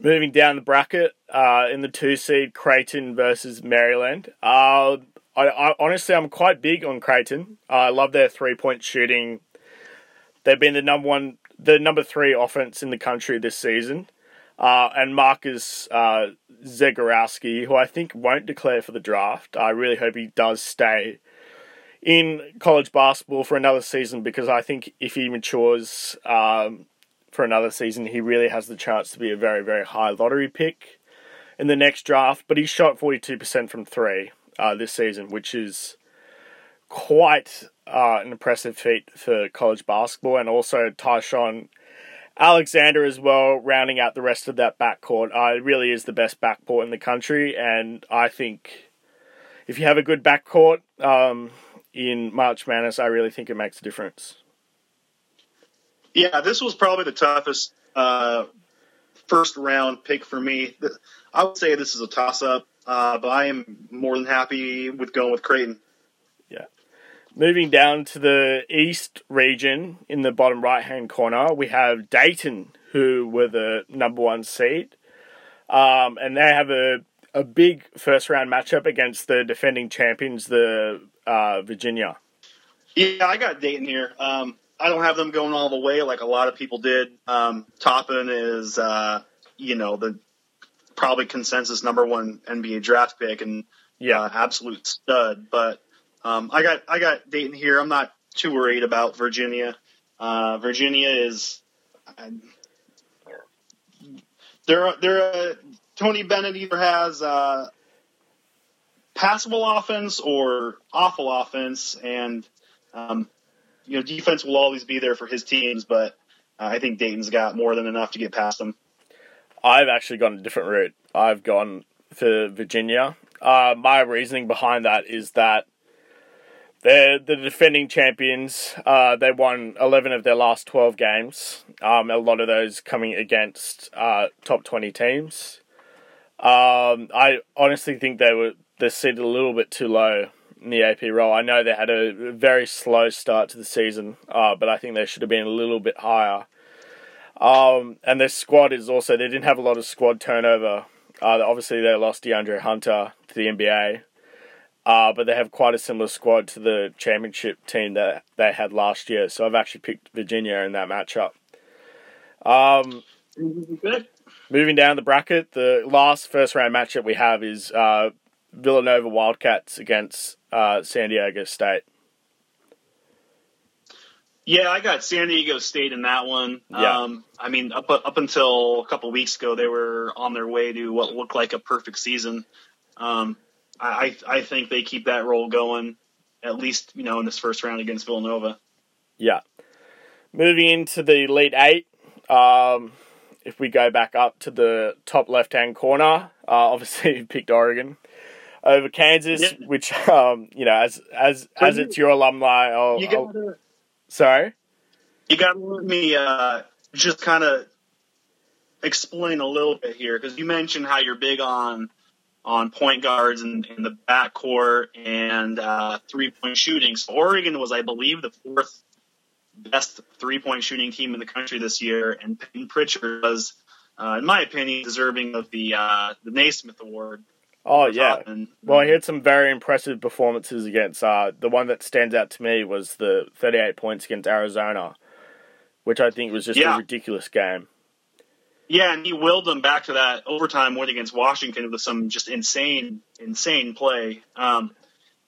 Moving down the bracket, uh, in the two seed, Creighton versus Maryland. Uh, I, I, honestly, I'm quite big on Creighton. Uh, I love their three point shooting. They've been the number one, the number three offense in the country this season. Uh, and Marcus uh, Zegarowski, who I think won't declare for the draft. I really hope he does stay in college basketball for another season because I think if he matures um, for another season, he really has the chance to be a very, very high lottery pick. in the next draft, but he shot 42% from three uh, this season, which is quite uh, an impressive feat for college basketball. And also Ty-Shon Alexander as well, rounding out the rest of that backcourt. Uh, it really is the best backcourt in the country, and I think if you have a good backcourt um, in March Madness, I really think it makes a difference. Yeah, this was probably the toughest uh, first round pick for me. I would say this is a toss up, uh, but I am more than happy with going with Creighton. Yeah. Moving down to the east region in the bottom right hand corner, we have Dayton, who were the number one seed. Um, and they have a, a big first round matchup against the defending champions, the uh, Virginia. Yeah, I got Dayton here. Um, I don't have them going all the way like a lot of people did. Um, Toppin is, uh, you know, the probably consensus number one NBA draft pick and yeah, uh, absolute stud. But um, I got I got Dayton here. I'm not too worried about Virginia. Uh, Virginia is they're they're uh, Tony Bennett either has uh, passable offense or awful offense, and um, you know, defense will always be there for his teams, but uh, I think Dayton's got more than enough to get past them. I've actually gone a different route. I've gone for Virginia. Uh, my reasoning behind that is that they're the defending champions. Uh, they won 11 of their last 12 games. Um, a lot of those coming against uh, top 20 teams. Um, I honestly think they were they're seated a little bit too low in the AP role. I know they had a very slow start to the season, uh, but I think they should have been a little bit higher. Um, and their squad is also, they didn't have a lot of squad turnover. Uh, obviously, they lost De'Andre Hunter to the NBA, uh, but they have quite a similar squad to the championship team that they had last year. So I've actually picked Virginia in that matchup. Um, moving down the bracket, the last first round matchup we have is uh, Villanova Wildcats against uh, San Diego State. Yeah, I got San Diego State in that one. Yeah. Um, I mean, up up until a couple weeks ago, they were on their way to what looked like a perfect season. Um, I I think they keep that role going, at least you know in this first round against Villanova. Yeah. Moving into the Elite Eight, um, if we go back up to the top left hand corner, uh, obviously you picked Oregon over Kansas, yeah. which um, you know, as as so as you, it's your alumni, I'll, you gotta, I'll, sorry, you got to let me uh, just kind of explain a little bit here because you mentioned how you're big on on point guards and in the backcourt and uh, three point shooting. So Oregon was, I believe, the fourth best three point shooting team in the country this year, and Payton Pritchard was, uh, in my opinion, deserving of the uh, the Naismith Award. Oh yeah. And, well, he had some very impressive performances against. Uh, the one that stands out to me was the 38 points against Arizona, which I think was just yeah. a ridiculous game. Yeah, and he willed them back to that overtime win against Washington with some just insane, insane play. Um,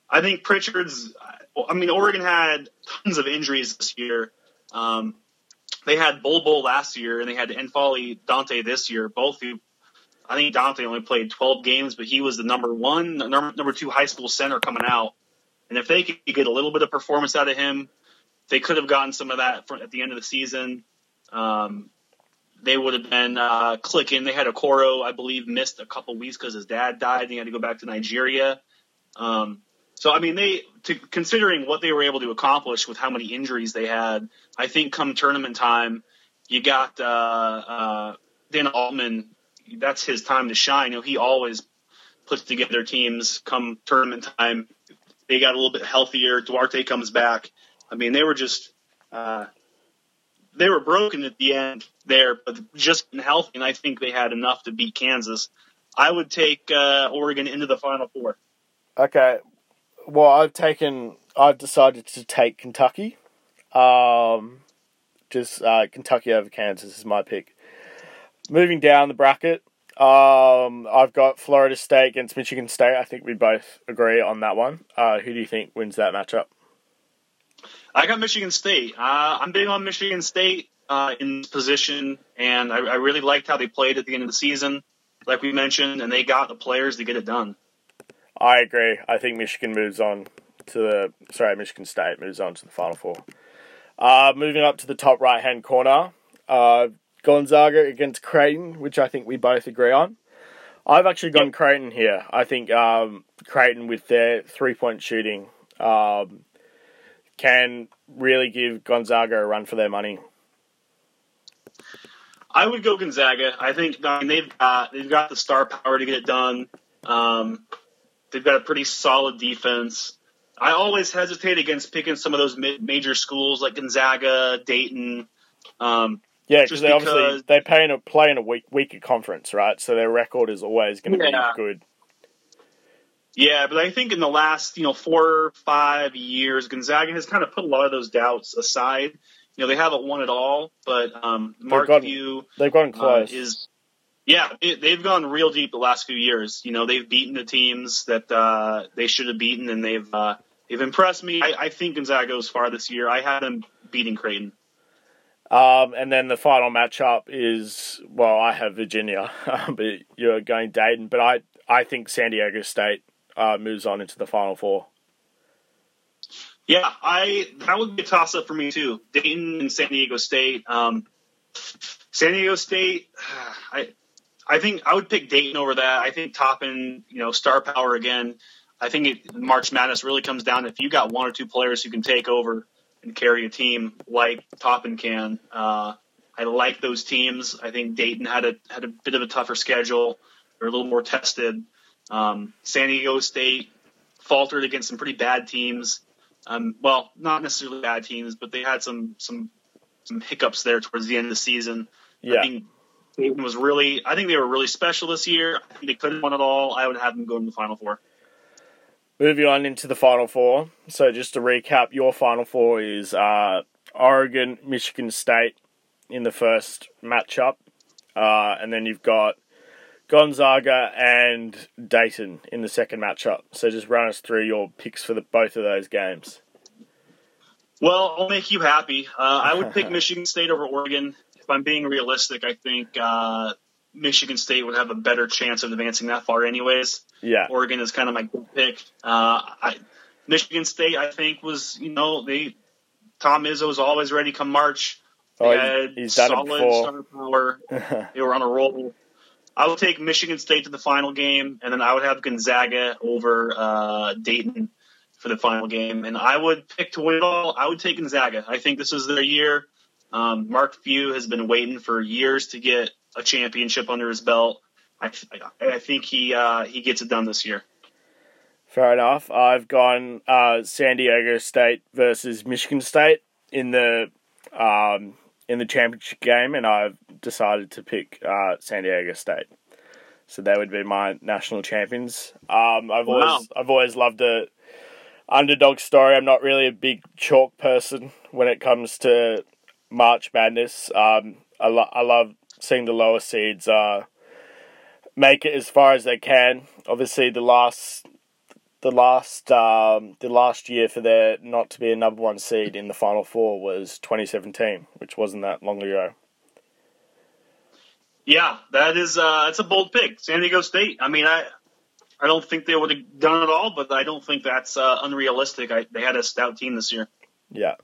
I think Pritchard's. I mean, Oregon had tons of injuries this year. Um, they had Bol Bol last year, and they had N'Faly Dante this year, both who I think Dante only played 12 games, but he was the number one, number, two high school center coming out. And if they could get a little bit of performance out of him, they could have gotten some of that at the end of the season. Um, they would have been uh, clicking. They had a Okoro, I believe, missed a couple weeks because his dad died. And he had to go back to Nigeria. Um, so I mean, they to, considering what they were able to accomplish with how many injuries they had, I think come tournament time, you got uh, uh, Dana Altman that's his time to shine. You know, he always puts together teams come tournament time. They got a little bit healthier. Duarte comes back. I mean, they were just uh, they were broken at the end there, but just healthy, and I think they had enough to beat Kansas. I would take uh, Oregon into the Final Four. Okay, well, I've taken. I've decided to take Kentucky. Um, just uh, Kentucky over Kansas is my pick. Moving down the bracket, um, I've got Florida State against Michigan State. I think we both agree on that one. Uh, who do you think wins that matchup? I got Michigan State. Uh, I'm big on Michigan State uh, in position, and I, I, really liked how they played at the end of the season. like we mentioned, and they got the players to get it done. I agree. I think Michigan moves on to the sorry, Michigan State moves on to the Final Four. Uh, moving up to the top right hand corner, uh, Gonzaga against Creighton, which I think we both agree on. I've actually gone yep. Creighton here. I think um, Creighton with their three point shooting um, can really give Gonzaga a run for their money. I would go Gonzaga. I think I mean, they've got they've got the star power to get it done. Um, they've got a pretty solid defense. I always hesitate against picking some of those major schools like Gonzaga, Dayton. Um, yeah, because they obviously they play in a play in a weak, weaker conference, right? So their record is always going to yeah. be good. Yeah, but I think in the last you know four or five years, Gonzaga has kind of put a lot of those doubts aside. You know, they haven't won at all, but um, Mark they've Few they've gone close. Uh, is yeah, it, they've gone real deep the last few years. You know, they've beaten the teams that uh, they should have beaten, and they've uh, they've impressed me. I, I think Gonzaga goes far this year. I had them beating Creighton. Um, and then the final matchup is well, I have Virginia, but you're going Dayton. But I I think San Diego State uh, moves on into the Final Four. Yeah, I that would be a toss up for me too. Dayton and San Diego State. Um, San Diego State, I I think I would pick Dayton over that. I think Toppin, you know, star power again. I think it, March Madness really comes down if you got one or two players who can take over and carry a team like Toppin can. Uh, I like those teams. I think Dayton had a had a bit of a tougher schedule. They're a little more tested. Um, San Diego State faltered against some pretty bad teams. Um, well, not necessarily bad teams, but they had some some some hiccups there towards the end of the season. Yeah. I think Dayton was really. I think they were really special this year. I think they could have won it all. I would have them go in the Final Four. Moving on into the Final Four. So just to recap, your Final Four is uh, Oregon, Michigan State in the first matchup, uh, and then you've got Gonzaga and Dayton in the second matchup. So just run us through your picks for the, both of those games. Well, I'll make you happy. Uh, I would pick Michigan State over Oregon. If I'm being realistic, I think uh, Michigan State would have a better chance of advancing that far, anyways. Yeah. Oregon is kind of my pick. Uh, I, Michigan State, I think, was you know they Tom Izzo was always ready come March. They oh, had he's done solid star power. they were on a roll. I would take Michigan State to the final game, and then I would have Gonzaga over uh, Dayton for the final game. And I would pick to win it all. I would take Gonzaga. I think this is their year. Um, Mark Few has been waiting for years to get a championship under his belt. I, I think he uh, he gets it done this year. Fair enough. I've gone uh, San Diego State versus Michigan State in the um, in the championship game, and I've decided to pick uh, San Diego State. So they would be my national champions. Um, I've wow. always I've always loved a underdog story. I'm not really a big chalk person when it comes to March Madness. Um, I, lo- I love seeing the lower seeds uh, make it as far as they can. Obviously, the last the last um, the last year for there not to be a number one seed in the final four was 2017, which wasn't that long ago. Yeah, that is uh, that's a bold pick, San Diego State. I mean, I I don't think they would have done it all, but I don't think that's uh, unrealistic. I, they had a stout team this year. Yeah.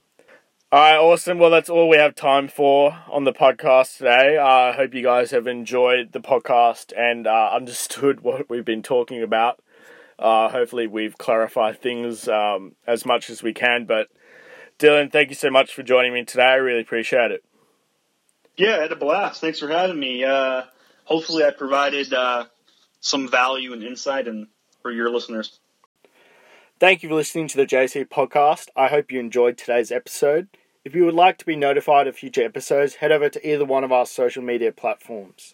All right, awesome. Well, that's all we have time for on the podcast today. I uh, hope you guys have enjoyed the podcast and uh, understood what we've been talking about. Uh, hopefully, we've clarified things um, as much as we can. But Dalyn, thank you so much for joining me today. I really appreciate it. Yeah, I had a blast. Thanks for having me. Uh, hopefully, I provided uh, some value and insight and for your listeners. Thank you for listening to the JC podcast. I hope you enjoyed today's episode. If you would like to be notified of future episodes, head over to either one of our social media platforms.